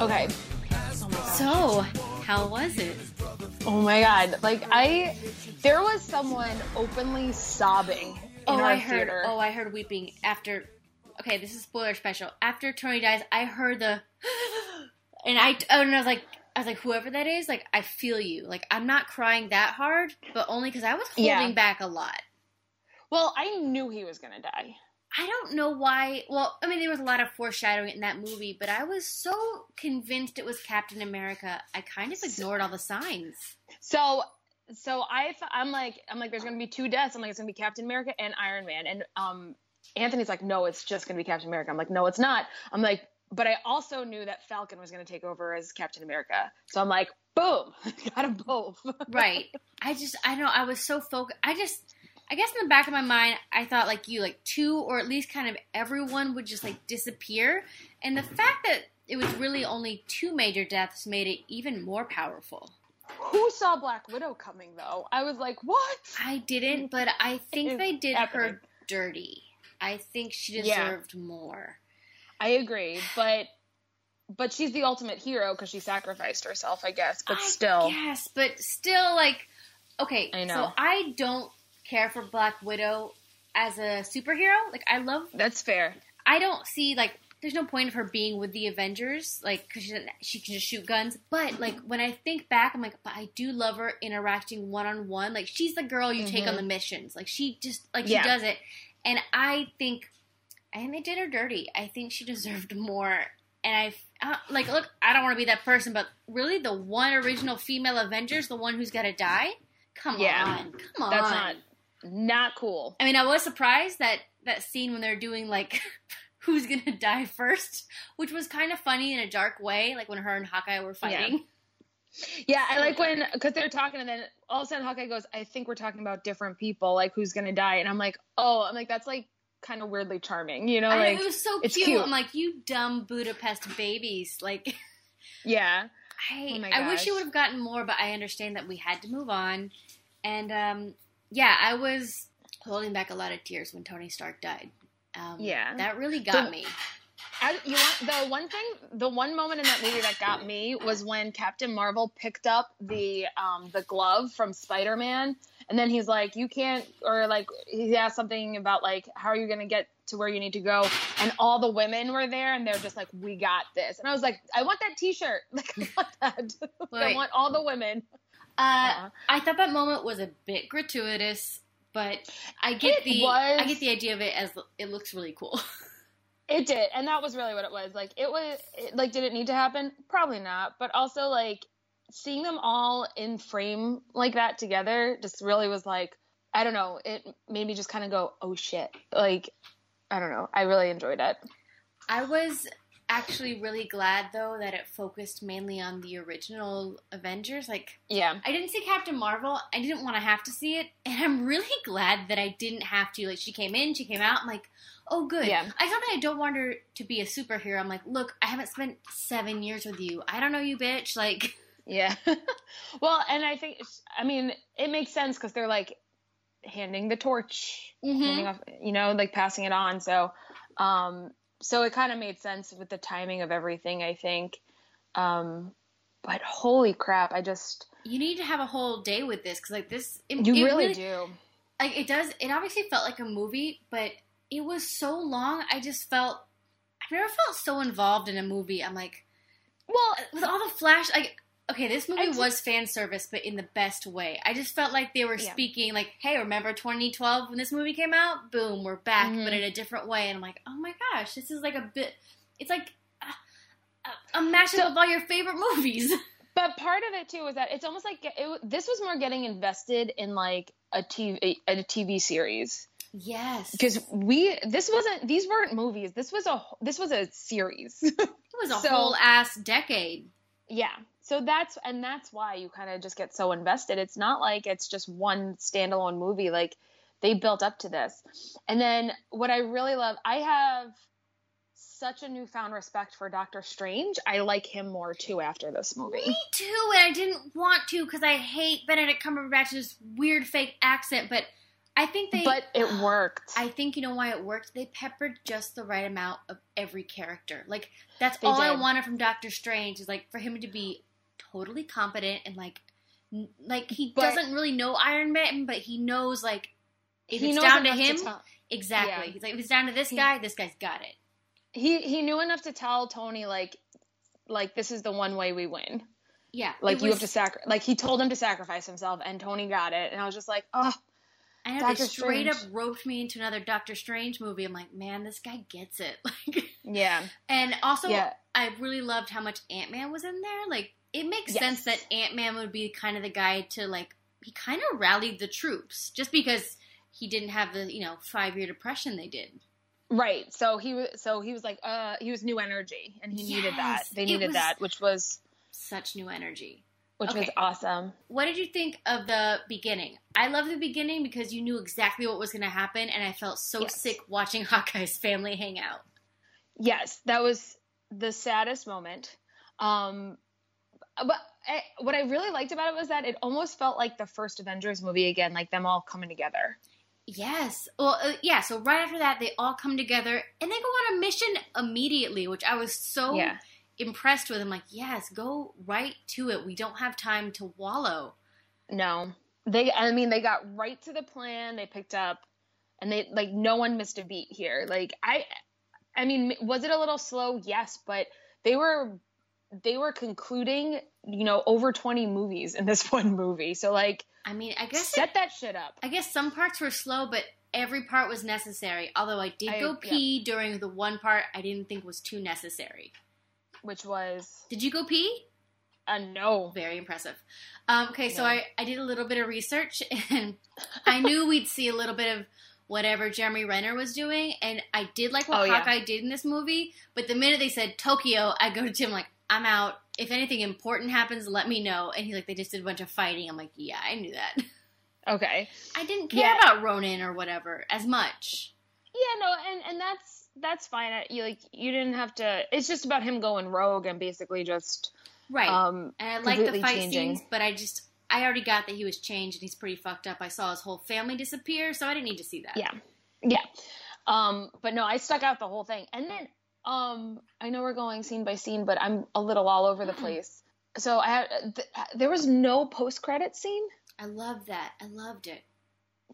Okay. So, how was it? Oh my god. Like I there was someone openly sobbing in Oh, our I heard. theater. Oh, I heard weeping after. Okay, this is spoiler special. After Tony dies, I heard the, and I oh, and I was like, I was like, whoever that is, like, I feel you. Like, I'm not crying that hard, but only because I was holding Yeah. back a lot. Well, I knew he was gonna die. I don't know why. Well, I mean, there was a lot of foreshadowing in that movie, but I was so convinced it was Captain America, I kind of ignored all the signs. So so I I'm like I'm like there's gonna be two deaths. I'm like it's gonna be Captain America and Iron Man. And um Anthony's like, no, it's just gonna be Captain America. I'm like, no, it's not. I'm like, but I also knew that Falcon was gonna take over as Captain America. So I'm like, boom, got them both. Right. I just, I don't know, I was so focused. I just, I guess in the back of my mind, I thought like you, like two or at least kind of everyone would just like disappear. And the fact that it was really only two major deaths made it even more powerful. Who saw Black Widow coming though? I was like, what? I didn't, but I think they did happening. her dirty. I think she Yeah. deserved more. I agree, but but she's the ultimate hero because she sacrificed herself, I guess. But I still, Yes, but still, like, okay. I know. So I don't care for Black Widow as a superhero. Like, I love that's fair. I don't see like there's no point of her being with the Avengers, like because she she can just shoot guns. But like when I think back, I'm like, but I do love her interacting one on one. Like she's the girl you take on the missions. Like she just like Yeah. she does it, and I think I think they did her dirty. I think she deserved more. And I uh, like look, I don't want to be that person, but really the one original female Avengers, the one who's got to die. Come Yeah. on, come on. That's not not cool. I mean, I was surprised that that scene when they're doing like who's gonna die first, which was kind of funny in a dark way, like when her and Hawkeye were fighting. Yeah, I like when because they're talking and then all of a sudden Hawkeye goes, "I think we're talking about different people, like who's gonna die," and I'm like, "Oh, I'm like that's like kind of weirdly charming, you know? I- Like, it was so cute. cute. I'm like, you dumb Budapest babies. Like, yeah, I Oh I wish you would have gotten more, but I understand that we had to move on. And um, yeah, I was holding back a lot of tears when Tony Stark died. Um, Yeah. that really got The- me. I, you want the one thing, the one moment in that movie that got me was when Captain Marvel picked up the um the glove from Spider Man, and then he's like, "You can't," or like he asked something about like, "How are you gonna get to where you need to go?" And all the women were there, and they're just like, "We got this," and I was like, "I want that T-shirt, like I want that, I want all the women." Uh, I thought that moment was a bit gratuitous, but I get It the was. I get the idea of it as it looks really cool. It did, and that was really what it was. Like it was, it, like, did it need to happen? Probably not. But also, like, seeing them all in frame like that together just really was like, I don't know. It made me just kind of go, oh shit. Like, I don't know. I really enjoyed it. I was actually really glad though that it focused mainly on the original Avengers. Like Yeah, I didn't see Captain Marvel. I didn't want to have to see it, and I'm really glad that I didn't have to. Like she came in, she came out. I'm like, oh good. Yeah. I thought that I don't want her to be a superhero. I'm like, look, I haven't spent seven years with you. I don't know you, bitch. Like. yeah. well, and I think, I mean, it makes sense because they're like handing the torch Mhm. handing off, you know, like passing it on. So, um, so it kind of made sense with the timing of everything, I think. Um, but holy crap, I just, You need to have a whole day with this because, like, this. It, you it really, do. like it does it obviously felt like a movie but it was so long i just felt i've never felt so involved in a movie i'm like Well, with all the flash like okay this movie just- was fan service but in the best way i just felt like they were Yeah. speaking like hey remember 2012 when this movie came out boom we're back Mhm. but in a different way and i'm like oh my gosh this is like a bit it's like a, a, a mashup So- of all your favorite movies but part of it too is that it's almost like it, this was more getting invested in like a TV, a, a TV series yes because we, this wasn't, these weren't movies. This was a, this was a series. it was a so- whole ass decade Yeah. So that's and that's why you kind of just get so invested. It's not like it's just one standalone movie. Like they built up to this. And then what I really love, I have such a newfound respect for Doctor Strange. I like him more too after this movie. Me too, and I didn't want to because I hate Benedict Cumberbatch's weird fake accent. But I think they. but it worked. I think you know why it worked. They peppered just the right amount of every character. Like that's They all I wanted from Doctor Strange is like for him to be totally competent and like, n- like he But- doesn't really know Iron Man, but he knows like if he it's knows down to him, tell- exactly. Yeah. He's like if it's down to this He- guy, this guy's got it. he he knew enough to tell Tony like like this is the one way we win. Yeah, Like it you have to sacri- like he told him to sacrifice himself and Tony got it and I was just like, "Oh, I know Doctor they straight up Strange. roped me into another Doctor Strange movie. I'm like, man, this guy gets it. Like, yeah. and also, yeah. I really loved how much Ant Man was in there. Like, it makes Yes. sense that Ant Man would be kind of the guy to like. He kind of rallied the troops just because he didn't have the you know five year depression they did. Right. So he was so he was like uh he was new energy and he needed that. They needed that, which was Such new energy. which was awesome. What did you think of the beginning? I love the beginning because you knew exactly what was going to happen, and I felt so Yes. sick watching Hawkeye's family hang out. Yes, that was the saddest moment. Um, but I, what I really liked about it was that it almost felt like the first Avengers movie again, like them all coming together. Yes. Well, uh, yeah. So right after that, they all come together and they go on a mission immediately, which I was so Yeah. impressed with. I'm like, yes, go right to it. We don't have time to wallow. No, they. I mean, they got right to the plan. They picked up, and they like no one missed a beat here. Like I, I mean, was it a little slow? Yes, but they were they were concluding, you know, over twenty movies in this one movie. So like, I mean, I guess it, set that shit up. I guess some parts were slow, but every part was necessary. Although I did I- go yeah. pee during the one part I didn't think was too necessary. Which was Did you go pee? a no. Very impressive. Um, okay, so Yeah. I, I did a little bit of research and I knew we'd see a little bit of whatever Jeremy Renner was doing, and I did like what Oh, yeah. Hawkeye did in this movie. But the minute they said Tokyo, I go to Tim like, I'm out. If anything important happens, let me know. And he's like, they just did a bunch of fighting. I'm like, yeah, I knew that. Okay. I didn't care Yeah. about Ronin or whatever as much. Yeah, no, and and that's that's fine. I- You like you didn't have to. It's just about him going rogue and basically just Right. um and I like the fight changing. scenes, but I just I already got that he was changed and he's pretty fucked up. I saw his whole family disappear, so I didn't need to see that. yeah yeah. Um, but no, I stuck out the whole thing, and then um, I know we're going scene by scene, but I'm a little all over the place. So I had th- there was no post credit scene, I love that. I loved it.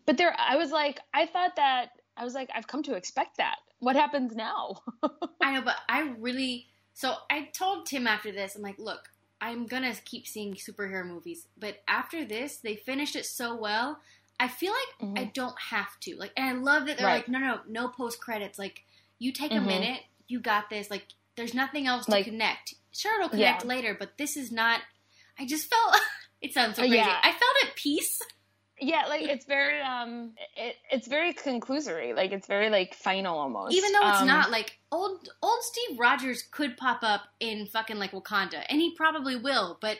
but there I was like I thought that I was like I've come to expect that. What happens now? I know, but I really. So I told Tim after this, I'm like, look, I'm gonna keep seeing superhero movies, but after this, they finished it so well. I feel like Mhm. I don't have to. Like, and I love that they're Right. like, no, no, no post credits. Like, you take a Mhm. minute, you got this. Like, there's nothing else to Like- connect. Sure, it'll Yeah. connect later, but this is not. I just felt. it sounds so crazy. yeah. I felt at peace. yeah, like it's very um it, it's very conclusory. Like it's very like final almost. Even though it's Um, not like old old Steve Rogers could pop up in fucking like Wakanda, and he probably will, but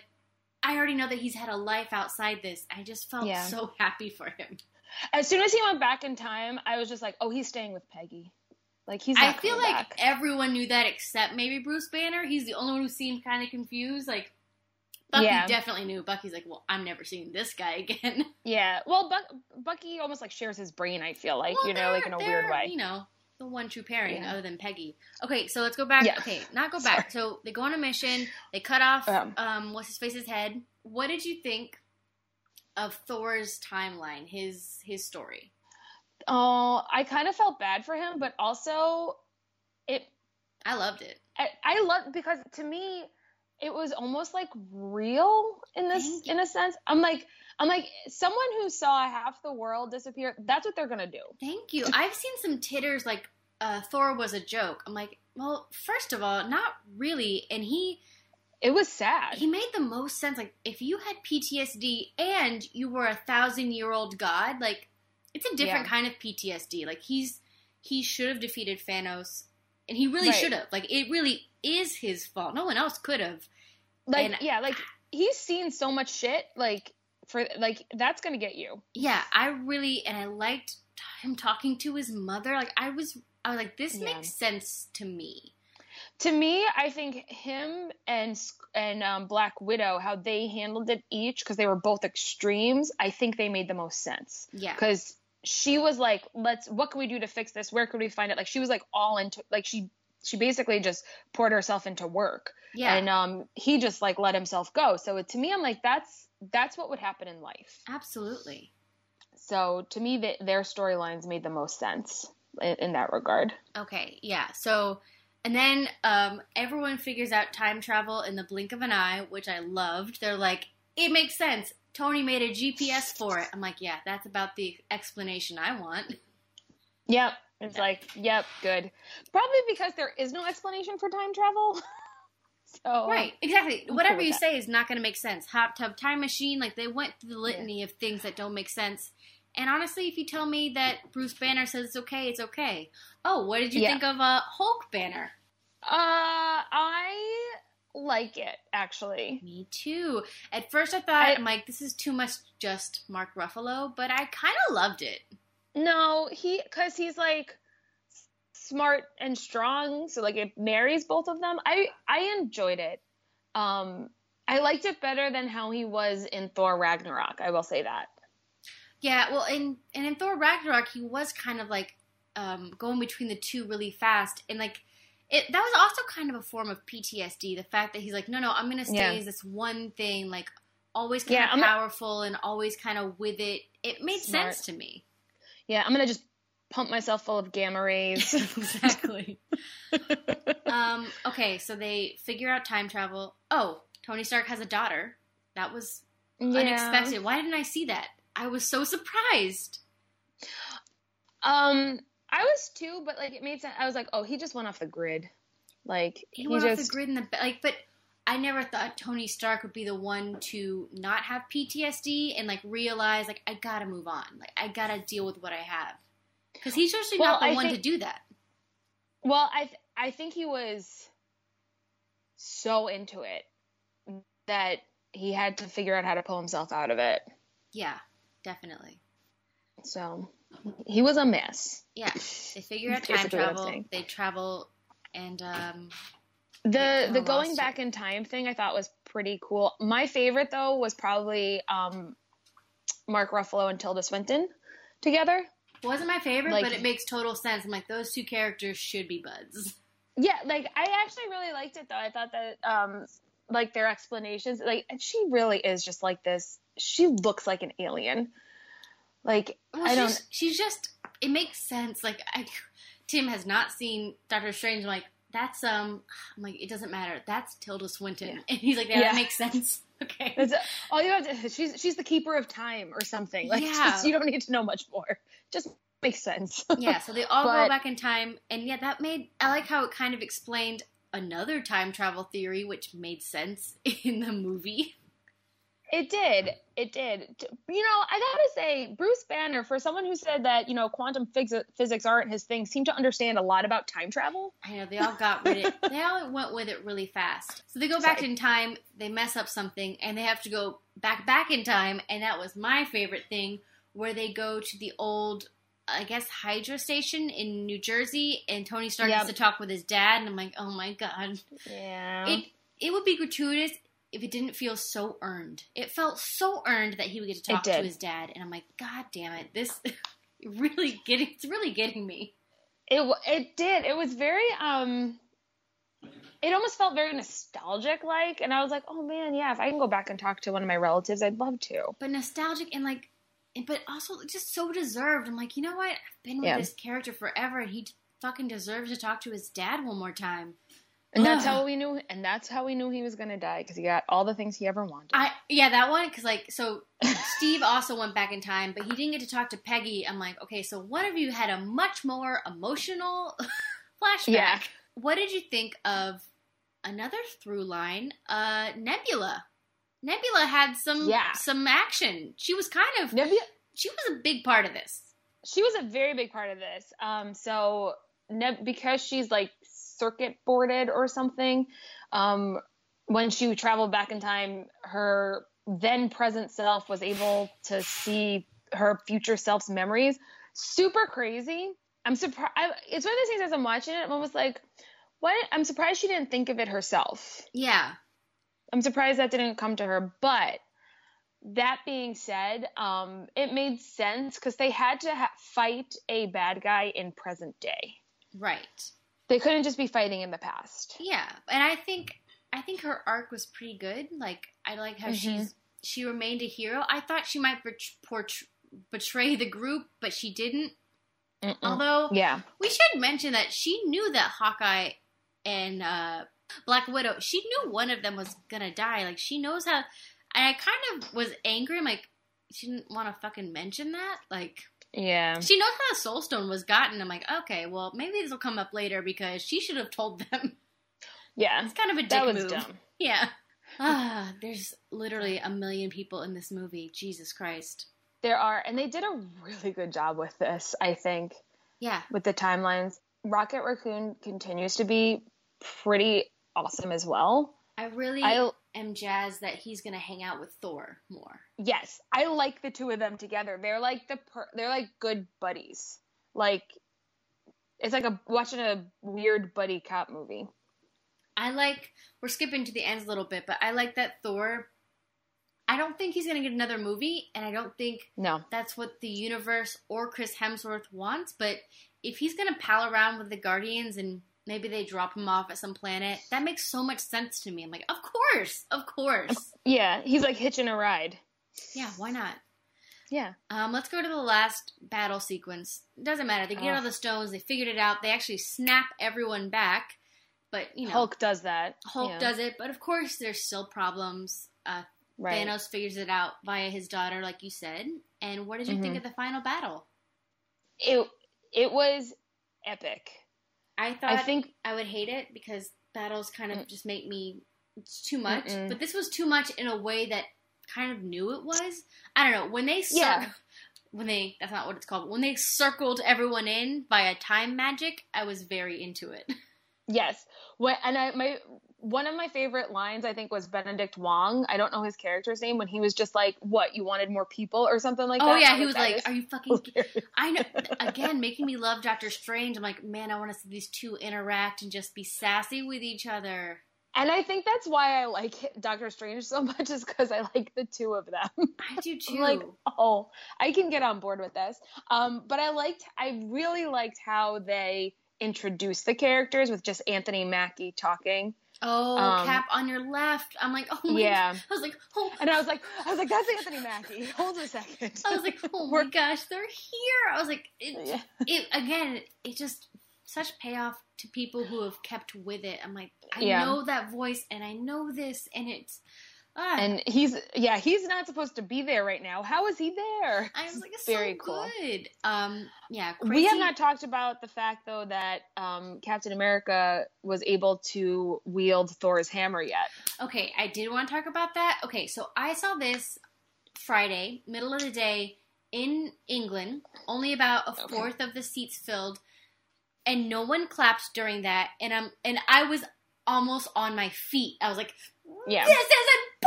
I already know that he's had a life outside this. I just felt Yeah. so happy for him. As soon as he went back in time, I was just like, oh, he's staying with Peggy. Like he's. I feel like back. everyone knew that except maybe Bruce Banner. He's the only one who seemed kind of confused. Like Bucky Yeah. definitely knew. Bucky's like, well, I'm never seeing this guy again. Yeah. Well, Buck, Bucky almost like shares his brain. I feel like Well, you know, like in a weird way. You know, the one true pairing Yeah. other than Peggy. Okay, so let's go back. Yeah. Okay, not go back. So they go on a mission. They cut off Um. um, what's his face's head. What did you think of Thor's timeline? His his story. Oh, I kind of felt bad for him, but also it. I loved it. I, I love because to me, it was almost like real in this in a sense. I'm like I'm like someone who saw half the world disappear. That's what they're gonna do. Thank you. I've seen some titters like uh, Thor was a joke. I'm like, well, first of all, not really. And he It was sad. he made the most sense. Like, if you had PTSD and you were a thousand year old god, like it's a different Yeah. kind of PTSD. Like he's he should have defeated Thanos, and he really Right. should have. Like it really is his fault. No one else could have. like and- yeah, like he's seen so much shit. Like for like that's gonna get you. Yeah, I really and I liked him talking to his mother. Like I was, I was like, this Yeah. makes sense to me. To me, I think him and and um, Black Widow, how they handled it each, because they were both extremes. I think they made the most sense. Yeah, Because she was like, let's what can we do to fix this? Where could we find it? Like she was like all into like she she basically just poured herself into work. Yeah. And um he just like let himself go. So to me I'm like that's that's what would happen in life. Absolutely. So to me th- their storylines made the most sense in, in that regard. Okay, yeah. So, and then um, everyone figures out time travel in the blink of an eye, which I loved. They're like, it makes sense. Tony made a GPS for it. I'm like, yeah, that's about the explanation I want. Yep. It's like, yep, good. Probably because there is no explanation for time travel. so Right, exactly. I'm Whatever cool you that. say is not going to make sense. Hot tub time machine, like they went through the litany of things that don't make sense. And honestly, if you tell me that Bruce Banner says it's okay, it's okay. Oh, what did you Yeah. think of uh, Hulk Banner? Uh, I like it actually. Me too. At first, I thought I- I'm like, this is too much, just Mark Ruffalo, but I kind of loved it. No, he because he's like smart and strong, so like it marries both of them. I I enjoyed it. Um, I liked it better than how he was in Thor Ragnarok. I will say that. Yeah, well, in and in Thor Ragnarok, he was kind of like um, going between the two really fast, and like it. That was also kind of a form of PTSD. The fact that he's like, no, no, I'm gonna stay Yeah. as this one thing, like always kind Yeah, of powerful and always kind of with it. It made Smart. sense to me. Yeah, I'm gonna just pump myself full of gamma rays. exactly. um, okay, so they figure out time travel. Oh, Tony Stark has a daughter. That was Yeah. unexpected. Why didn't I see that? I was so surprised. Um, I was too, but like it made sense. I was like, oh, he just went off the grid. Like he, he, went just off the grid in the like but i never thought tony stark would be the one to not have ptsd and like realize like i gotta move on like i gotta deal with what i have because he's usually Well, not the I one think- to do that Well, I th- I think he was so into it that he had to figure out how to pull himself out of it. yeah definitely So he was a mess. yeah they figure out time basically what I'm travel they travel and um The the going back in time thing I thought was pretty cool. My favorite though was probably um, Mark Ruffalo and Tilda Swinton together. wasn't my favorite Like- but it makes total sense i'm like those two characters should be buds Yeah, like I actually really liked it though. I thought that um like their explanations like and she really is just like this. She looks like an alien. Like well, I she's, don't she's just it makes sense like i tim has not seen doctor strange I'm like that's um i'm like it doesn't matter that's tilda swinton Yeah. and he's like yeah, Yeah. that makes sense okay It's all you have to. She's she's the keeper of time or something. Like Yeah. just, you don't need to know much more. Just makes sense. yeah so they all go back in time and yeah that made i like how it kind of explained another time travel theory which made sense in the movie it did. It did. You know, I gotta say, Bruce Banner, for someone who said that you know quantum phys- physics aren't his thing, seemed to understand a lot about time travel. I know they all got rid of it. They all went with it really fast. So they go back Sorry. in time, they mess up something, and they have to go back back in time. And that was my favorite thing, where they go to the old, I guess, Hydra station in New Jersey, and Tony Stark Yep. has to talk with his dad. And I'm like, oh my god, Yeah. it it would be gratuitous if it didn't feel so earned. It felt so earned that he would get to talk to his dad, and I'm like, god damn it, this really getting it's really getting me. It it did. It was very um. It almost felt very nostalgic like, and I was like, oh man, yeah, if I can go back and talk to one of my relatives, I'd love to. but nostalgic and like, but also just so deserved. I'm like, you know what? I've been with Yeah. this character forever, and he fucking deserves to talk to his dad one more time. And that's Ugh. how we knew. And that's how we knew he was gonna die because he got all the things he ever wanted. I yeah, that one because like so Steve also went back in time, but he didn't get to talk to Peggy. I'm like, okay, so one of you had a much more emotional flashback. Yeah. What did you think of another through line? Uh, Nebula. Nebula had some Yeah. some action. She was kind of Nebula, she was a big part of this. she was a very big part of this. Um, so Neb- because she's like circuit boarded or something, um, when she traveled back in time, her then present self was able to see her future self's memories. Super crazy. I'm surprised. It's one of those things as I'm watching it, I'm almost like, what? I'm surprised she didn't think of it herself. Yeah. I'm surprised that didn't come to her, but that being said, um, it made sense because they had to ha- fight a bad guy in present day. Right. They couldn't just be fighting in the past. Yeah, and I think I think her arc was pretty good. Like I like how Mhm. she's she remained a hero. I thought she might bet- port- betray the group, but she didn't. Mm-mm. Although Yeah. we should mention that she knew that Hawkeye and uh, Black Widow, she knew one of them was gonna die. Like she knows how. And I kind of was angry. I'm like, she didn't want to fucking mention that. Like Yeah. she knows how the Soul Stone was gotten. I'm like, okay, well maybe this will come up later because she should have told them. Yeah. It's kind of a dick That was move. dumb. Yeah. Ah, there's literally a million people in this movie. Jesus Christ. There are, and they did a really good job with this, I think, Yeah. with the timelines. Rocket Raccoon continues to be pretty awesome as well. I really I am jazzed that he's gonna hang out with Thor more. yes, I like the two of them together. They're like the per- they're like good buddies. Like it's like a watching a weird buddy cop movie. I like we're skipping to the ends a little bit, but I like that Thor I don't think he's gonna get another movie, and I don't think No. that's what the universe or Chris Hemsworth wants, but if he's gonna pal around with the Guardians and maybe they drop him off at some planet, that makes so much sense to me. I'm like, of course, of course. Yeah, he's like hitching a ride. Yeah, why not? Yeah. Um, let's go to the last battle sequence. It doesn't matter. They get all the stones. They figured it out. They actually snap everyone back. But you know, Hulk does that. Hulk Yeah. does it. But of course, there's still problems. Uh, Right. Thanos figures it out via his daughter, like you said. And what did you think Mhm. of the final battle? It it was epic. I thought I I, would hate it because battles kind of Mm. just make me it's too much. Mm-mm. But this was too much in a way that kind of knew it was. I don't know when they cir- Yeah. when they that's not what it's called. When they circled everyone in by a time magic, I was very into it. Yes. When, and I my one of my favorite lines I think was Benedict Wong. I don't know his character's name when he was just like, "What you wanted more people" or something like oh that. Oh yeah, he was like, is "Are you fucking?" I know. Again, making me love Doctor Strange. I'm like, man, I want to see these two interact and just be sassy with each other. And I think that's why I like Doctor Strange so much is because I like the two of them. I do too. Like, oh, I can get on board with this. Um, but I liked, I really liked how they introduced the characters with just Anthony Mackie talking. Oh, um, Cap on your left. I'm like, oh my. Yeah. I was like, oh. And I was like, I was like, that's Anthony Mackie. Hold a second. I was like, oh my gosh, they're here. I was like, it, Yeah. it again. It just such payoff to people who have kept with it. I'm like, I Yeah. know that voice and I know this, and it's. Ah, And he's yeah, he's not supposed to be there right now. How is he there? I was like, it's very so cool. good. Um, yeah, We have not talked about the fact though that um, Captain America was able to wield Thor's hammer yet. Okay, I did want to talk about that. Okay, so I saw this Friday, middle of the day in England, only about a Okay. fourth of the seats filled, and no one clapped during that. And I'm and I was almost on my feet. I was like, Yeah. "This is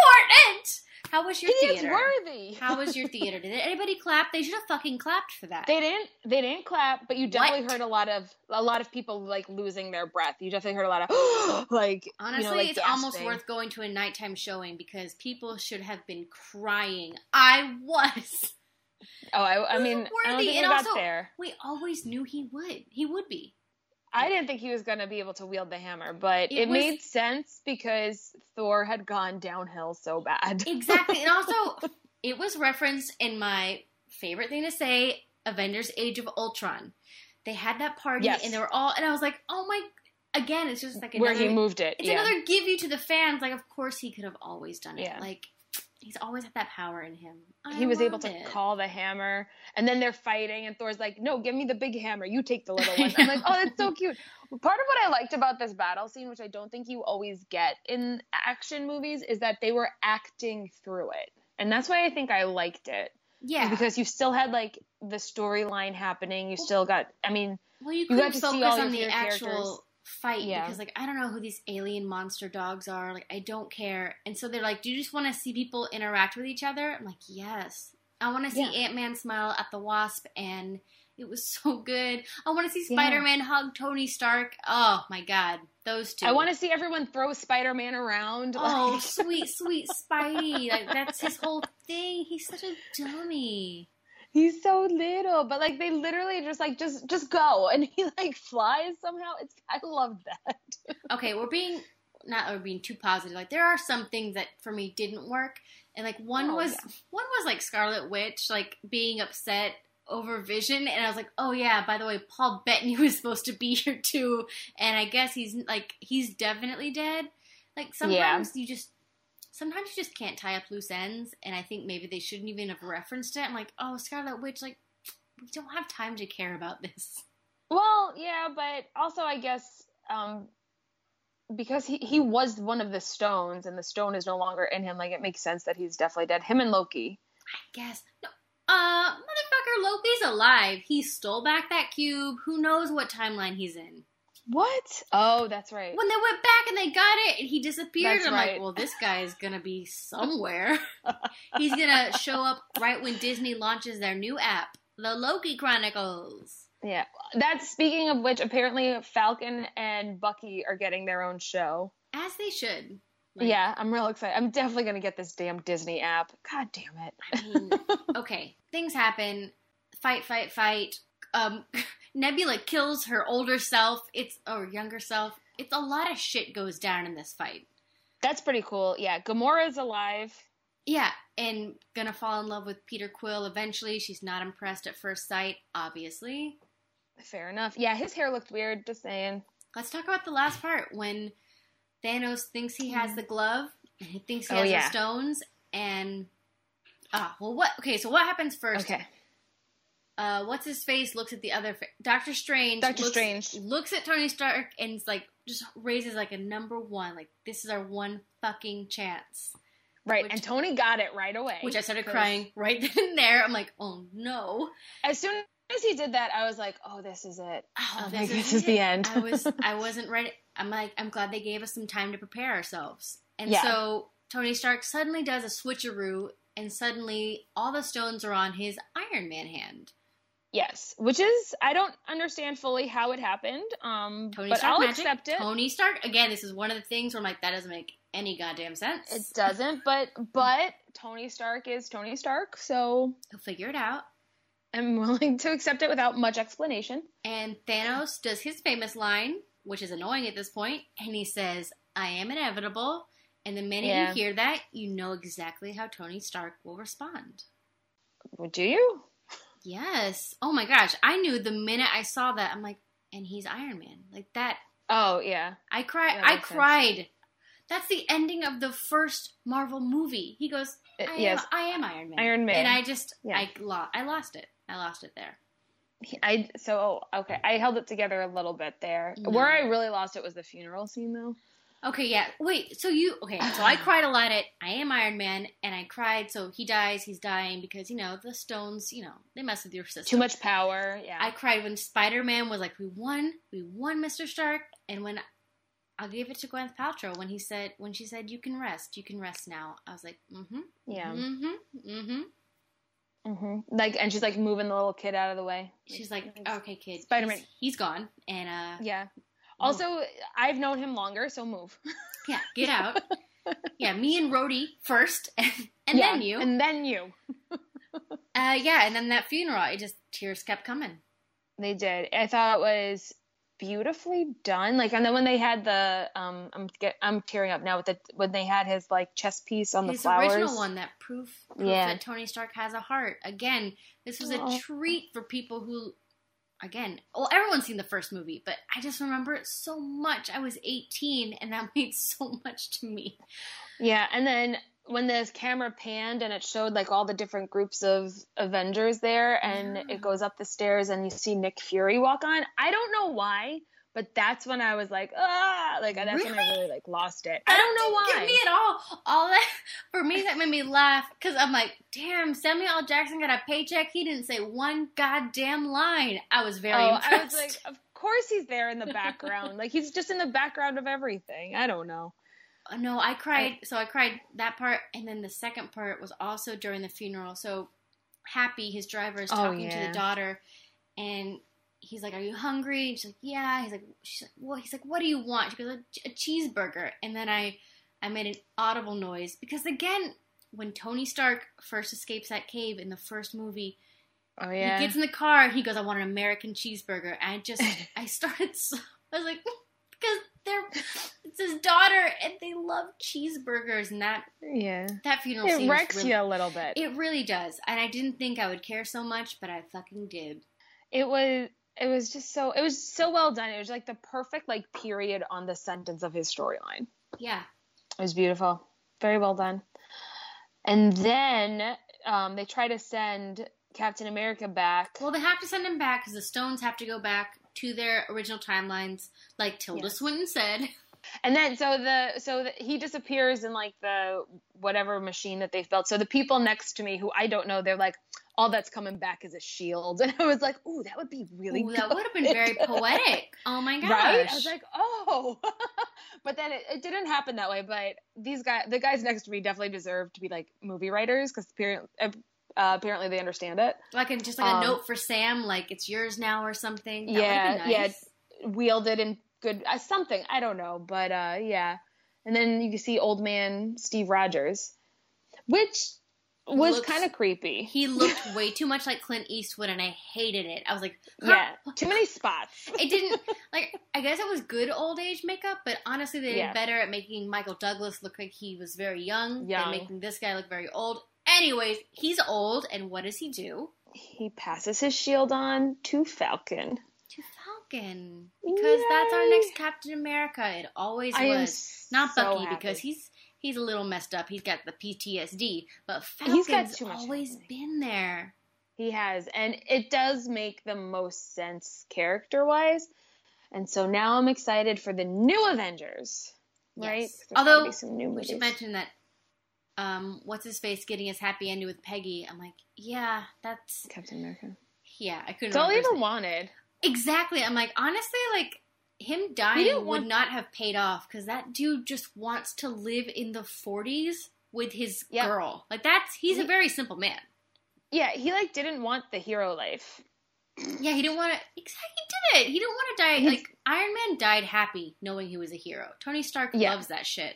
important." How was your He is theater? worthy. How was your theater? Did anybody clap? They should have fucking clapped for that. They didn't. They didn't clap, but you definitely What? heard a lot of a lot of people like losing their breath. You definitely heard a lot of like Honestly, you know, like it's almost worth going to a nighttime showing because people should have been crying. I was. Oh, I, I mean, I don't worthy, think and also- there. We always knew he would. He would be. I didn't think he was going to be able to wield the hammer, but It it, was- made sense because Thor had gone downhill so bad. Exactly. and also, it was referenced in my favorite thing to say Avengers Age of Ultron. They had that party Yes. and they were all, and I was like, oh my. Again, it's just like Where he moved it. it's yeah. another give you to the fans. Like, of course, he could have always done it. Yeah. Like, he's always had that power in him. I he was able to it. call the hammer, and then they're fighting, and Thor's like, "No, give me the big hammer. You take the little one." I'm like, "Oh, that's so cute." Part of what I liked about this battle scene, which I don't think you always get in action movies, is that they were acting through it, and that's why I think I liked it. Yeah. because you still had like the storyline happening. You still got. I mean, Well, you You got to see focus all your the actual characters. Fight Yeah. because, like, I don't know who these alien monster dogs are. Like, I don't care. And so they're like, "Do you just want to see people interact with each other?" I'm like, "Yes, I want to see Yeah. Ant Man smile at the Wasp and It was so good. I want to see Spider Man hug Tony Stark. Oh my god, those two. I want to see everyone throw Spider Man around. Oh, sweet, sweet Spidey. Like that's his whole thing. He's such a dummy. He's so little, but like they literally just like just just go, and he like flies somehow. It's I love that. Okay, we're being not we're being too positive. Like there are some things that for me didn't work, and like one Oh, was yeah. one was like Scarlet Witch like being upset over Vision, and I was like, oh yeah, by the way, Paul Bettany was supposed to be here too, and I guess he's like he's definitely dead. Like sometimes you just sometimes you just can't tie up loose ends, and I think maybe they shouldn't even have referenced it. I'm like, oh Scarlet Witch, like we don't have time to care about this. Well, yeah, but also I guess um because he he was one of the stones, and the stone is no longer in him. Like it makes sense that he's definitely dead. Him and Loki. I guess. No. Uh, motherfucker, Loki's alive. He stole back that cube. Who knows what timeline he's in? What? Oh, that's right. When they went back and they got it and he disappeared, That's I'm right. like, well, this guy is gonna be somewhere. he's gonna show up right when Disney launches their new app, The Loki Chronicles. Yeah. That's speaking of which, apparently Falcon and Bucky are getting their own show. As they should. Like, yeah, I'm real excited. I'm definitely gonna get this damn Disney app. God damn it. I mean, okay, things happen. Fight, fight, fight. Um, Nebula kills her older self. It's or younger self. It's a lot of shit goes down in this fight. That's pretty cool. Yeah, Gamora's alive. Yeah, and gonna fall in love with Peter Quill eventually. She's not impressed at first sight, obviously. Fair enough. Yeah, his hair looked weird. Just saying. Let's talk about the last part when Thanos thinks he has the glove he thinks he Oh, has yeah. the stones and ah well what okay so what happens first Okay. Uh what's his face looks at the other fa- Doctor Strange Doctor looks, Strange. looks at Tony Stark and is like just raises like a number one like this is our one fucking chance Right, Which- and Tony got it right away. which I started crying right then and there I'm like oh no As soon as he did that, I was like, "Oh, this is it. oh, I'm like, this is the end." I was I wasn't ready. I'm like I'm glad they gave us some time to prepare ourselves. And Yeah. so Tony Stark suddenly does a switcheroo, and suddenly all the stones are on his Iron Man hand. Yes, which is I don't understand fully how it happened. Um, Tony but Stark I'll magic. accept it. Tony Stark again. This is one of the things where I'm like that doesn't make any goddamn sense. It doesn't, but but Tony Stark is Tony Stark, so He'll figure it out. I'm willing to accept it without much explanation. And Thanos does his famous line, which is annoying at this point, and he says, "I am inevitable." And the minute Yeah. you hear that, you know exactly how Tony Stark will respond. Do you? Yes. Oh my gosh. I knew the minute I saw that. I'm like, and he's Iron Man. Like that. Oh yeah. I cried. I sense. cried. That's the ending of the first Marvel movie. He goes, I, Uh, am, yes, I am Iron Man. Iron Man. And I just, Yeah. I, lo- I lost it. I lost it there. I so okay. I held it together a little bit there. No. Where I really lost it was the funeral scene, though. Okay, yeah. Wait, so you, okay, so I cried a lot at I am Iron Man, and I cried, so he dies, he's dying, because, you know, the stones, you know, they mess with your system. Too much power. Yeah. I cried when Spider Man was like, "We won, we won, Mr. Stark," and when I'll give it to Gwyneth Paltrow when he said, when she said, "You can rest, you can rest now." I was like, "Mm-hmm, yeah. mm-hmm, mm-hmm." Mm hmm Like, and she's like moving the little kid out of the way. She's like, "Okay, kid, Spider-Man. he's- he's gone," and uh, Yeah. Also, I've known him longer, so move. yeah, get out. yeah, me and Rhodey first, and, and Yeah, then you. and then you. uh, yeah, and then that funeral, it just tears kept coming. They did. I thought it was beautifully done. Like, and then when they had the, um, I'm get, I'm tearing up now with the when they had his like chess piece on the flowers. original one that proof, proof Yeah. that Tony Stark has a heart. Again, this was a treat for people who, again, well, everyone's seen the first movie, but I just remember it so much. I was 18, and that meant so much to me. Yeah, and then when the camera panned and it showed like all the different groups of Avengers there, and Yeah. it goes up the stairs and you see Nick Fury walk on. I don't know why, but that's when I was like, ah, like that's when I Really? really like lost it. I don't know why. Get me at all. All that for me that made me laugh because I'm like, damn, Samuel L. Jackson got a paycheck. He didn't say one goddamn line. I was very oh, impressed. I was like, of course he's there in the background. like he's just in the background of everything. I don't know. Uh, No, I cried. so I cried that part, and then the second part was also during the funeral. So Happy, his driver, is Oh, talking to the daughter, and he's like, "Are you hungry?" And she's like, "Yeah." He's like, "She's like, well." He's like, "What do you want?" She goes, "A, a cheeseburger." And then I, I made an audible noise because again, when Tony Stark first escapes that cave in the first movie, Oh yeah. he gets in the car and he goes, "I want an American cheeseburger." And I just, I started, so, I was like, because they're, it's his daughter and they love cheeseburgers, and that yeah. that funeral scene It was wrecks really, you a little bit. It really does, and I didn't think I would care so much, but I fucking did. it was it was just so it was so well done. It was like the perfect like period on the sentence of his storyline. Yeah. It was beautiful. Very well done. And then um, they try to send Captain America back. Well, they have to send him back because the stones have to go back to their original timelines, like Tilda Yes. Swinton said. And then so the so the, he disappears in like the whatever machine that they've built. So the people next to me who I don't know, they're like, all that's coming back is a shield. And I was like, ooh, that would be really Ooh, that would have been very poetic. Oh my gosh! Right? I was like, oh. but then it, it didn't happen that way. But these guys, the guys next to me definitely deserve to be like movie writers because apparently, uh, apparently they understand it. like and just like a um, note for Sam, like it's yours now or something. That Yeah, nice. Wielded in good, uh, something. I don't know. But uh, yeah. And then you can see old man Steve Rogers, which was kind of creepy. He looked way too much like Clint Eastwood, and I hated it. I was like, yeah, too many spots. it didn't like. I guess it was good old age makeup, but honestly, they did better at making Michael Douglas look like he was very young, Young. than making this guy look very old. Anyways, he's old, and what does he do? He passes his shield on to Falcon. To Falcon, because that's our next Captain America. It always I was. Not so Bucky happy. because he's he's a little messed up. He's got the PTSD, but Falcon's always happening. been there. He has, and it does make the most sense character wise. And so now I'm excited for the new Avengers. Right? Yes. Although, be some new We should mention that. Um, what's his face getting his happy ending with Peggy? I'm like, yeah, that's Captain America. yeah. I couldn't. It's all he remember his ever wanted. Exactly. I'm like, honestly, like him dying would not have paid off because that dude just wants to live in the 40s with his Yeah. girl. Like that's he's a very simple man. Yeah, he like didn't want the hero life. Yeah, he didn't want to. Exactly, he did it. He didn't want to die. He's- Like Iron Man died happy knowing he was a hero. Tony Stark Yeah. loves that shit.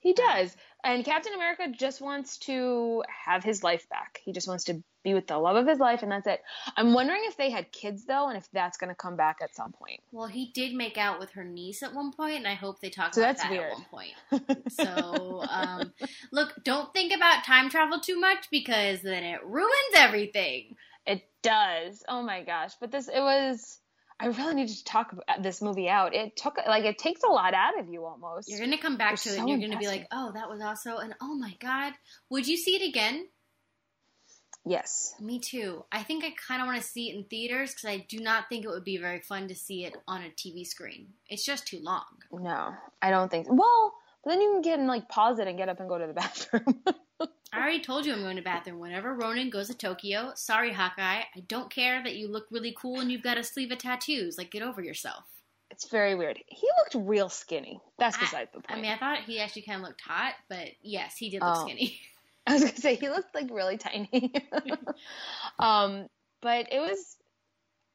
He um, does. And Captain America just wants to have his life back. He just wants to be with the love of his life, and that's it. I'm wondering if they had kids though, and if that's going to come back at some point. Well, he did make out with her niece at one point, and I hope they talk So about that's that weird. at one point. So, um, look, don't think about time travel too much because then it ruins everything. It does. Oh my gosh! But this, it was. I really needed to talk about this movie out. It took like it takes a lot out of you almost. You're gonna come back They're to it, and you're gonna be like, "Oh, that was also," and "Oh my god, would you see it again?" Yes. Me too. I think I kind of want to see it in theaters because I do not think it would be very fun to see it on a TV screen. It's just too long. No, I don't think. Well, but then you can get and like pause it and get up and go to the bathroom. I already told you I'm going to bathroom whenever Ronin goes to Tokyo. Sorry, Hawkeye. I don't care that you look really cool and you've got a sleeve of tattoos. Like, get over yourself. it's very weird. He looked real skinny. That's I- beside the point. I mean, I thought he actually kind of looked hot, but yes, he did look Oh. skinny. I was gonna say he looked like really tiny. um, but it was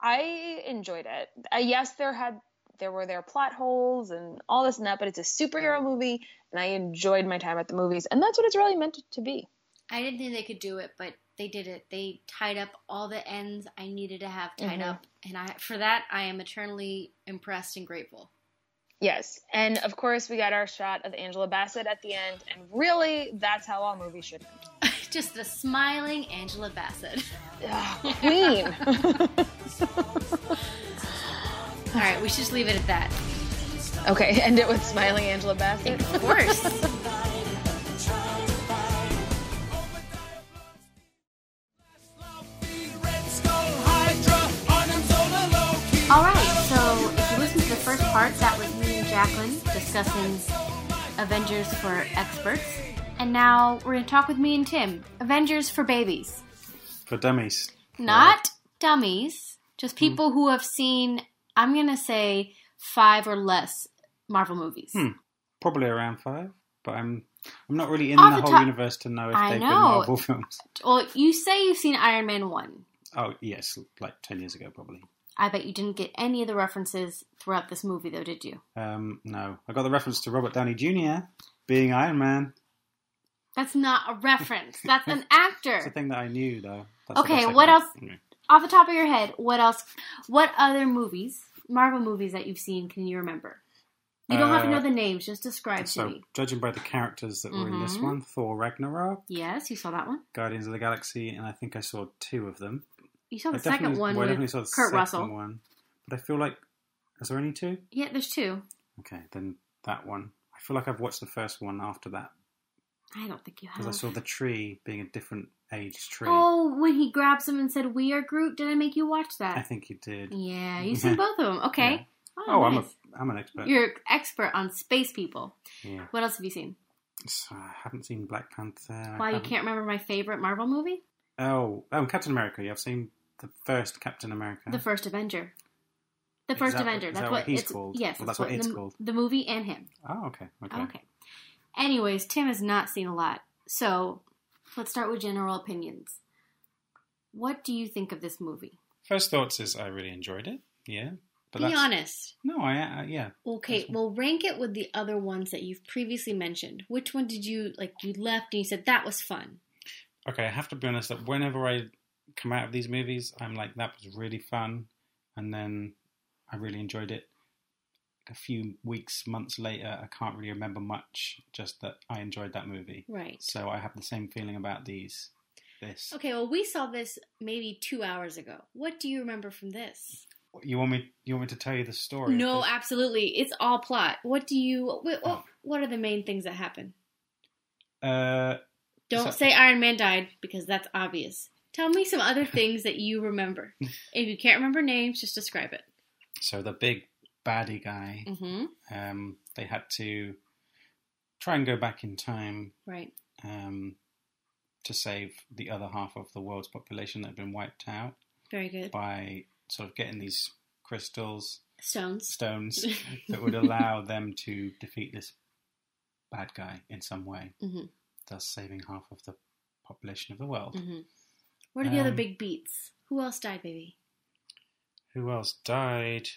I enjoyed it. Uh, yes, there had there were their plot holes and all this and that, but it's a superhero movie, and I enjoyed my time at the movies, and that's what it's really meant to be. I didn't think they could do it, but they did it. They tied up all the ends I needed to have tied Mhm. up, and I for that I am eternally impressed and grateful. Yes, and of course we got our shot of Angela Bassett at the end, and really that's how all movies should end. Just a smiling Angela Bassett. Ah, Ugh, Queen. All right, we should just leave it at that. okay, end it with smiling Angela Bassett. Of course. Jacqueline discussing Avengers for experts. And now we're going to talk with me and Tim. Avengers for babies. For dummies. Not dummies, just people who have seen, I'm going to say, five or less Marvel movies. Hmm. Probably around five, but I'm I'm not really in Off the the whole top- universe to know if I they've know. been Marvel films. Well, you say you've seen Iron Man 1. Oh yes, like ten years ago probably. I bet you didn't get any of the references throughout this movie, though, did you? Um, no, I got the reference to Robert Downey Jr. being Iron Man. That's not a reference. That's an It's a actor. thing that I knew though. That's Okay, what else? Off the top of your head, what else? What other movies, Marvel movies that you've seen, can you remember? You don't have to Uh, know the names. Just describe to So, me. judging by the characters that were in this Mhm. one, Thor Ragnarok, Yes, you saw that one. Guardians of the Galaxy, and I think I saw two of them. You saw I the second definitely- one well, I with definitely saw the Kurt second Russell. one, but I feel like is there only two? Yeah, there's two. Okay, then that one. I feel like I've watched the first one after that I don't think you have. because I saw the tree being a different age tree. Oh, when he grabs him and said, "We are Groot," did I make you watch that? I think you did. Yeah, you seen both of them. Okay. Yeah. Oh, Oh, I'm a I'm an expert. You're an expert on space people. Yeah, What else have you seen? So, I haven't seen Black Panther. I Why you haven't- can't remember my favorite Marvel movie? Oh, oh, Captain America. Yeah, I've seen the first Captain America. The first Avenger. The first that Avenger. That's that what, what he's it's called? Yes, Well, that's what it's the, called. The movie and him. oh, okay, okay. Okay. Anyways, Tim has not seen a lot, so let's start with general opinions. What do you think of this movie? First thoughts is I really enjoyed it. Yeah, but Be honest. no, I uh, yeah. Okay, well, rank it with the other ones that you've previously mentioned. Which one did you like? You left and you said that was fun. Okay, I have to be honest that whenever I come out of these movies, I'm like that was really fun, and then I really enjoyed it. A few weeks, months later, I can't really remember much. Just that I enjoyed that movie. Right. So I have the same feeling about these. This. Okay, well, we saw this maybe two hours ago. What do you remember from this? You want me? You want me to tell you the story? No, absolutely. It's all plot. What do you? What, what, Oh. what are the main things that happen? Uh, Don't So- say Iron Man died because that's obvious. Tell me some other things that you remember. If you can't remember names, just describe it. so the big baddie guy, Mm-hmm. um, they had to try and go back in time Right. um, to save the other half of the world's population that had been wiped out Very good. by sort of getting these crystals, Stones. stones that would allow them to defeat this bad guy in some way, Mhm. thus saving half of the population of the world. Mm-hmm. What are the other Um, big beats? Who else died, baby? Who else died?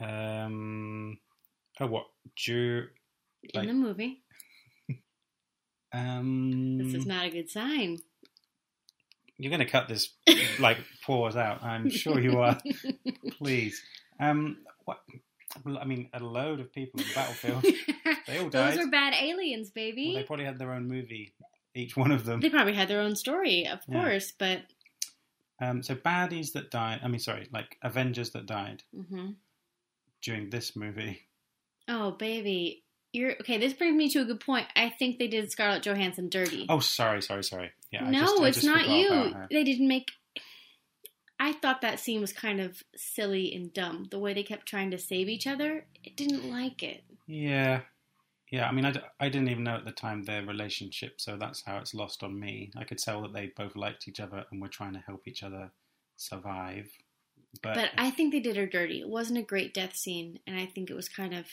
Um, oh, what? Ju- In the movie. um, This is not a good sign. You're going to cut this like pause out. I'm sure you are. Please. Um, what? well, I mean, a load of people in the battlefield. They all died. Those are bad aliens, Well, baby. they probably had their own movie, each one of them. they probably had their own story, of Yeah. course, but Um, so baddies that died. I mean, sorry, like Avengers that died hmm during this movie. oh, baby, you're okay. This brings me to a good point. I think they did Scarlett Johansson dirty. Oh, sorry, sorry, sorry. Yeah, I no, just- it's not you. They didn't make. I thought that scene was kind of silly and dumb. The way they kept trying to save each other, I didn't like it. Yeah, yeah. I mean, I, d- I didn't even know at the time their relationship, so that's how it's lost on me. I could tell that they both liked each other and were trying to help each other survive. But, But I think they did her dirty. It wasn't a great death scene, and I think it was kind of.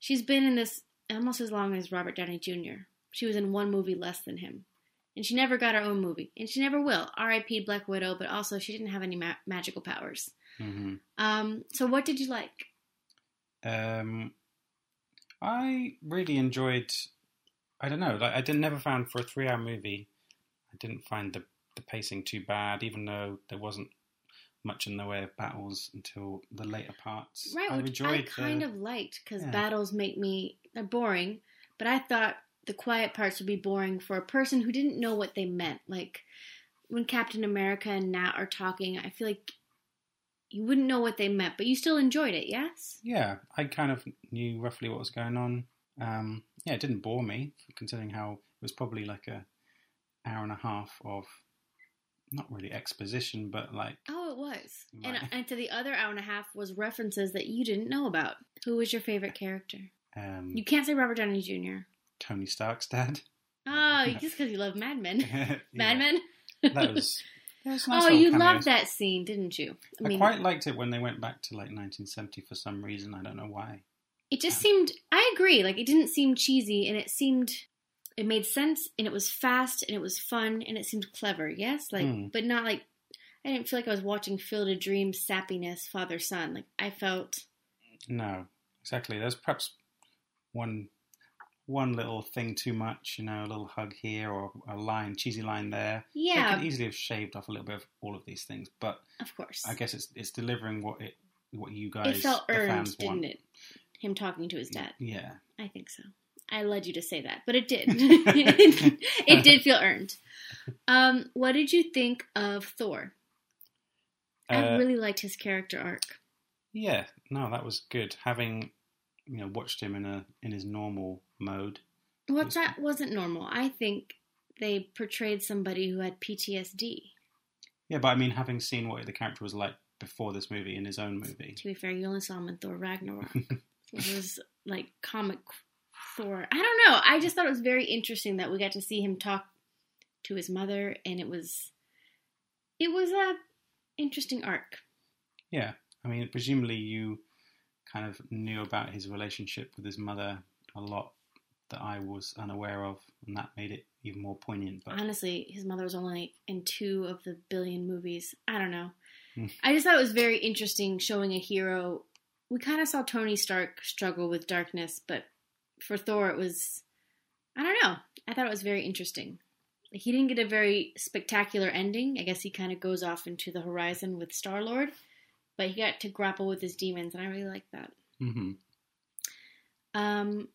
She's been in this almost as long as Robert Downey Jr. She was in one movie less than him. And she never got her own movie. And she never will. R.I.P. Black Widow, but also she didn't have any ma- magical powers. Mhm. Um, so, what did you like? Um, I really enjoyed. I don't know. Like I didn't never found for a three-hour movie. I didn't find the the pacing too bad, even though there wasn't much in the way of battles until the later parts. Right, I which I kind the, of liked because Yeah. battles make me they're boring. But I thought the quiet parts would be boring for a person who didn't know what they meant. Like when Captain America and Nat are talking, I feel like you wouldn't know what they meant, but you still enjoyed it. Yes. Yeah, I kind of knew roughly what was going on. Um, yeah, it didn't bore me, considering how it was probably like a hour and a half of not really exposition, but like Oh, it was. And Right. and to the other hour and a half was references that you didn't know about. Who was your favorite character? um, You can't say Robert Downey Jr. Tony Stark's dad. Oh, just because you love Mad Men. Mad Men. That was. That was nice oh, you cameos. loved that scene, didn't you? I, quite liked it when they went back to like 1970 for some reason. I don't know why. It just seemed. I agree. Like it didn't seem cheesy, and it seemed. It made sense, and it was fast, and it was fun, and it seemed clever. Yes, like, Hmm. but not like. I didn't feel like I was watching Field of Dreams sappiness, father son. Like I felt No, exactly. There's perhaps one one little thing too much, you know, a little hug here or a line, cheesy line there. They yeah, could easily have shaved off a little bit of all of these things, but of course. I guess it's it's delivering what it what you guys it felt the earned, fans didn't want. it? Him talking to his dad. Yeah. I think so. I led you to say that, but it did. it did feel earned. Um, what did you think of Thor? I Uh, really liked his character arc. Yeah, no, that was good. Having you know watched him in a in his normal mode. Well, that wasn't normal. I think they portrayed somebody who had PTSD. Yeah, but I mean, having seen what the character was like before this movie in his own movie. To be fair, you only saw him in Thor Ragnarok. it was like comic Thor. I don't know. I just thought it was very interesting that we got to see him talk to his mother, and it was it was a interesting arc. Yeah, I mean, presumably you kind of knew about his relationship with his mother a lot that I was unaware of, and that made it even more poignant. But Honestly, his mother was only in two of the billion movies. I don't know. Hmm. I just thought it was very interesting showing a hero. We kind of saw Tony Stark struggle with darkness, but for Thor, it was. I don't know. I thought it was very interesting. He didn't get a very spectacular ending. I guess he kind of goes off into the horizon with Star Lord, but he got to grapple with his demons, and I really like that. hmm Um,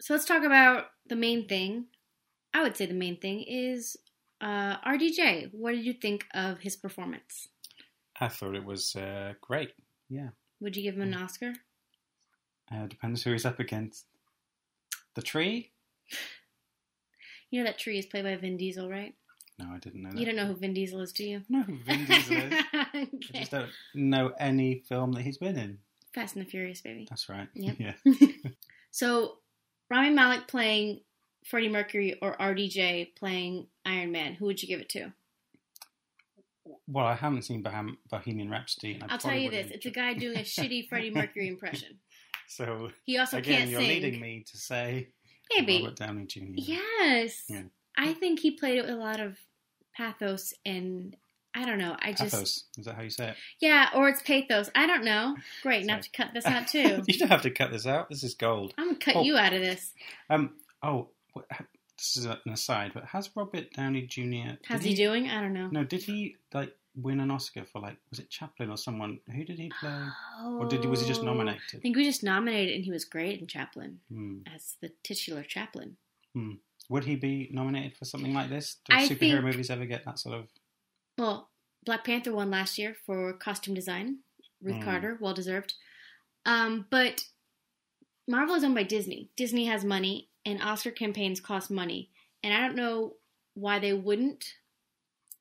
so let's talk about the main thing. I would say the main thing is uh, RDJ. What did you think of his performance? I thought it was uh, great. Yeah, Would you give him an Oscar? uh, depends who he's up against. The tree? You know that tree is played by Vin Diesel, right? No, I didn't know that. You don't know who Vin Diesel is, do you? No, Vin Diesel is. I just don't know any film that he's been in. Fast and the Furious, baby. That's right. Yep. Yeah. So, Rami Malek playing Freddie Mercury or RDJ playing Iron Man. Who would you give it to? Well, I haven't seen Bohem- Bohemian Rhapsody. And I I'll tell you this: it's a guy doing a shitty Freddie Mercury impression. So He also again, can't you're sing. leading me to say Maybe. Robert Downey Jr. Yes. Yeah. I think he played it with a lot of pathos and I don't know. I just Pathos. Is that how you say it? yeah, or it's pathos. I don't know. Great, now to cut this out too. you don't have to cut this out. This is gold. I'm gonna cut Oh. you out of this. Um. Oh, what, this is an aside, but has Robert Downey Jr. How's did he, doing? I don't know. No, did he like win an Oscar for like was it Chaplin or someone? Who did he play? Or did he was he just nominated? I think we just nominated, and he was great in Chaplin Hmm. as the titular Chaplin. Would he be nominated for something like this? Do I superhero think- movies ever get that sort of? Well, Black Panther won last year for costume design. Ruth Mm. Carter, well deserved. Um, but Marvel is owned by Disney. Disney has money, and Oscar campaigns cost money. And I don't know why they wouldn't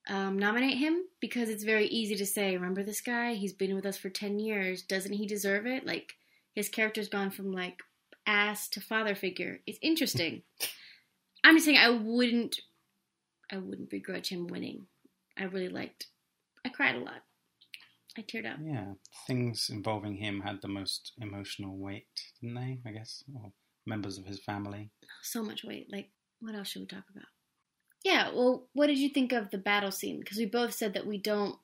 um, nominate him because it's very easy to say, remember this guy? He's been with us for 10 years. Doesn't he deserve it? Like, his character's gone from, like, ass to father figure. It's interesting. I'm just saying I wouldn't I wouldn't begrudge him winning. I really liked I cried a lot. I teared up. Yeah, things involving him had the most emotional weight, didn't they? I guess, or members of his family. So much weight. Like, what else should we talk about? Yeah, well, what did you think of the battle scene? Because we both said that we don't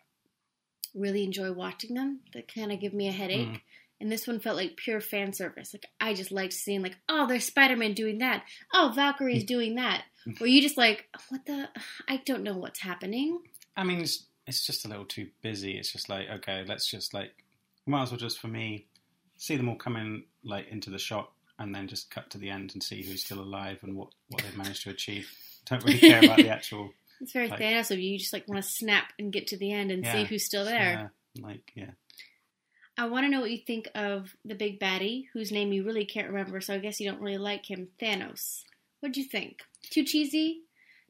really enjoy watching them. That kind of give me a headache. Mm. And this one felt like pure fan service. Like, I just liked seeing, like, oh, there's Spider Man doing that. Oh, Valkyrie's doing that. Where you just like, what the? I don't know what's happening. I mean, it's, it's just a little too busy. It's just like, okay, let's just like, might as well just for me see them all come in like into the shot and then just cut to the end and see who's still alive and what what they've managed to achieve. Don't really care about the actual. It's very Like- Thanos of you. You just like want to snap and get to the end and see who's still there. uh, like, yeah, I want to know what you think of the big baddie, whose name you really can't remember, so I guess you don't really like him, Thanos. What'd you think? Too cheesy?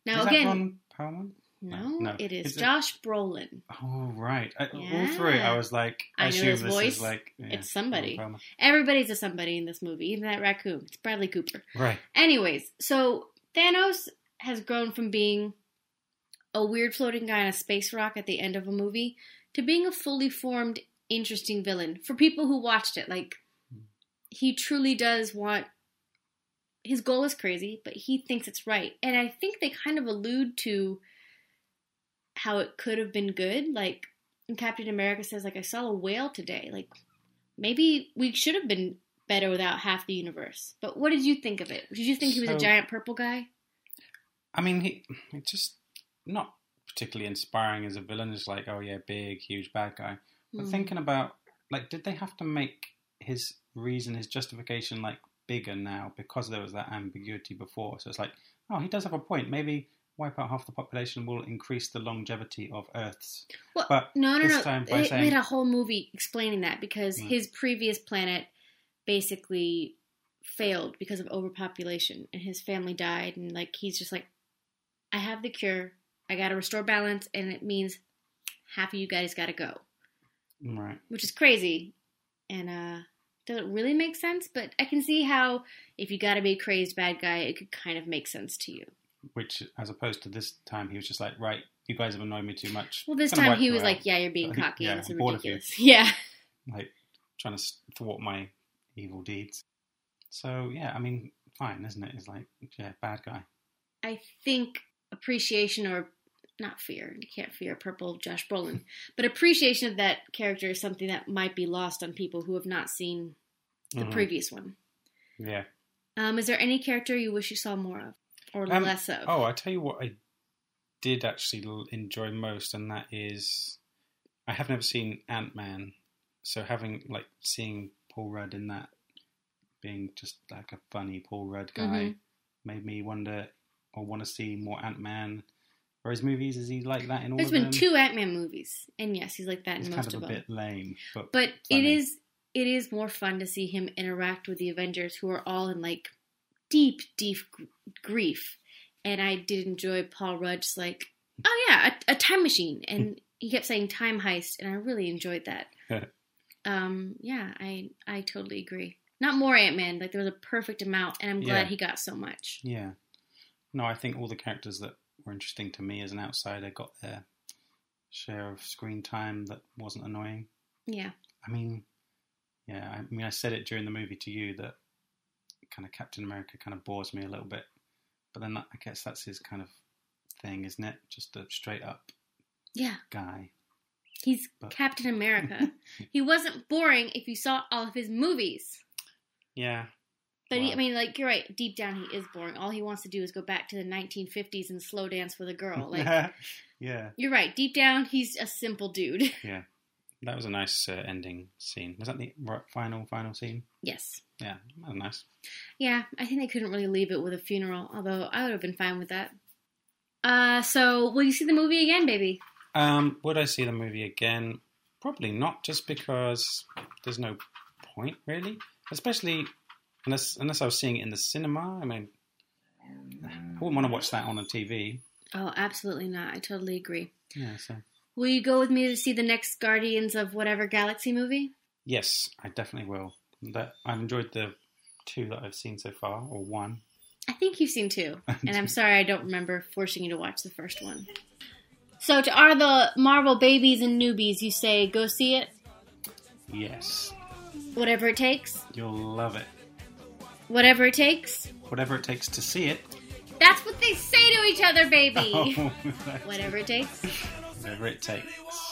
Now is again, that Ron no, No. it is, Is it- Josh Brolin. Oh right, I, all through it, I was like, I I, knew his this voice. is like yeah, It's somebody. Everybody's a somebody in this movie, even that raccoon. It's Bradley Cooper. Right. Anyways, so Thanos has grown from being a weird floating guy on a space rock at the end of a movie to being a fully formed, interesting villain for people who watched it. Like, he truly does want. His goal is crazy, but he thinks it's right. And I think they kind of allude to how it could have been good. Like, Captain America says like I saw a whale today. Like maybe we should have been better without half the universe. But what did you think of it? Did you think he was a giant purple guy? I mean, he it's just not particularly inspiring as a villain. It's like, oh yeah, big, huge bad guy. But Hmm. thinking about like, did they have to make his reason, his justification, like bigger now because there was that ambiguity before? So it's like, oh, he does have a point. Maybe wipe out half the population will increase the longevity of Earth's. Well, But no, no, no. time they saying- had a whole movie explaining that because Hmm. his previous planet basically failed because of overpopulation, and his family died, and like he's just like, I have the cure. I got to restore balance, and it means half of you guys got to go, Right. which is crazy, and uh, doesn't really make sense. But I can see how if you got to be a crazed bad guy, it could kind of make sense to you. Which, as opposed to this time, he was just like, right, you guys have annoyed me too much. Well, this time he was out. like, "Yeah, you're being cocky. yeah, and it's I'm bored of you. ridiculous." Yeah. like trying to thwart my evil deeds. So yeah, I mean, fine, isn't it? It's like yeah, bad guy. I think appreciation or not fear, you can't fear purple Josh Brolin, but appreciation of that character is something that might be lost on people who have not seen the Mhm. previous one. Yeah. Um, is there any character you wish you saw more of or Um, less of? Oh, I tell you what, I did actually enjoy most, and that is, I have never seen Ant Man, so having like seeing Paul Rudd in that, being just like a funny Paul Rudd guy, Mhm. made me wonder or want to see more Ant Man. Or his movies, is he like that in all There's been them? two Ant Man movies, and yes, he's like that It's in most of of a them. bit lame, but But it is it is more fun to see him interact with the Avengers, who are all in like deep, deep grief. And I did enjoy Paul Rudd's like, oh yeah, a, a time machine, and he kept saying time heist, and I really enjoyed that. um, yeah, I I totally agree. Not more Ant Man, like there was a perfect amount, and I'm glad Yeah. he got so much. Yeah. No, I think all the characters that were interesting to me as an outsider got their share of screen time that wasn't annoying. Yeah, I mean, yeah, I mean, I said it during the movie to you that kind of Captain America kind of bores me a little bit. But then that, I guess that's his kind of thing, isn't it? Just a straight up yeah, guy. he's But- Captain America. he wasn't boring if you saw all of his movies. Yeah. But he, I mean, like you're right. Deep down, he is boring. All he wants to do is go back to the 1950s and slow dance with a girl. Like yeah. you're right. Deep down, he's a simple dude. Yeah. That was a nice uh, ending scene. Was that the final, final scene? yes. Yeah, that was nice. Yeah, I think they couldn't really leave it with a funeral. Although I would have been fine with that. Uh, so will you see the movie again, baby? Um, would I see the movie again? Probably not, just because there's no point really. Especially unless unless I was seeing it in the cinema. I mean, I wouldn't want to watch that on a TV. Oh, absolutely not. I totally agree. Yeah. So Will you go with me to see the next Guardians of whatever Galaxy movie? yes, I definitely will. That I've enjoyed the two that I've seen so far, or one. I think you've seen two, and I'm sorry I don't remember forcing you to watch the first one. So, to all the Marvel babies and newbies, you say go see it, Yes, whatever it takes, you'll love it. Whatever it takes. Whatever it takes to see it. That's what they say to each other, baby. Oh, Whatever it takes. whatever it takes.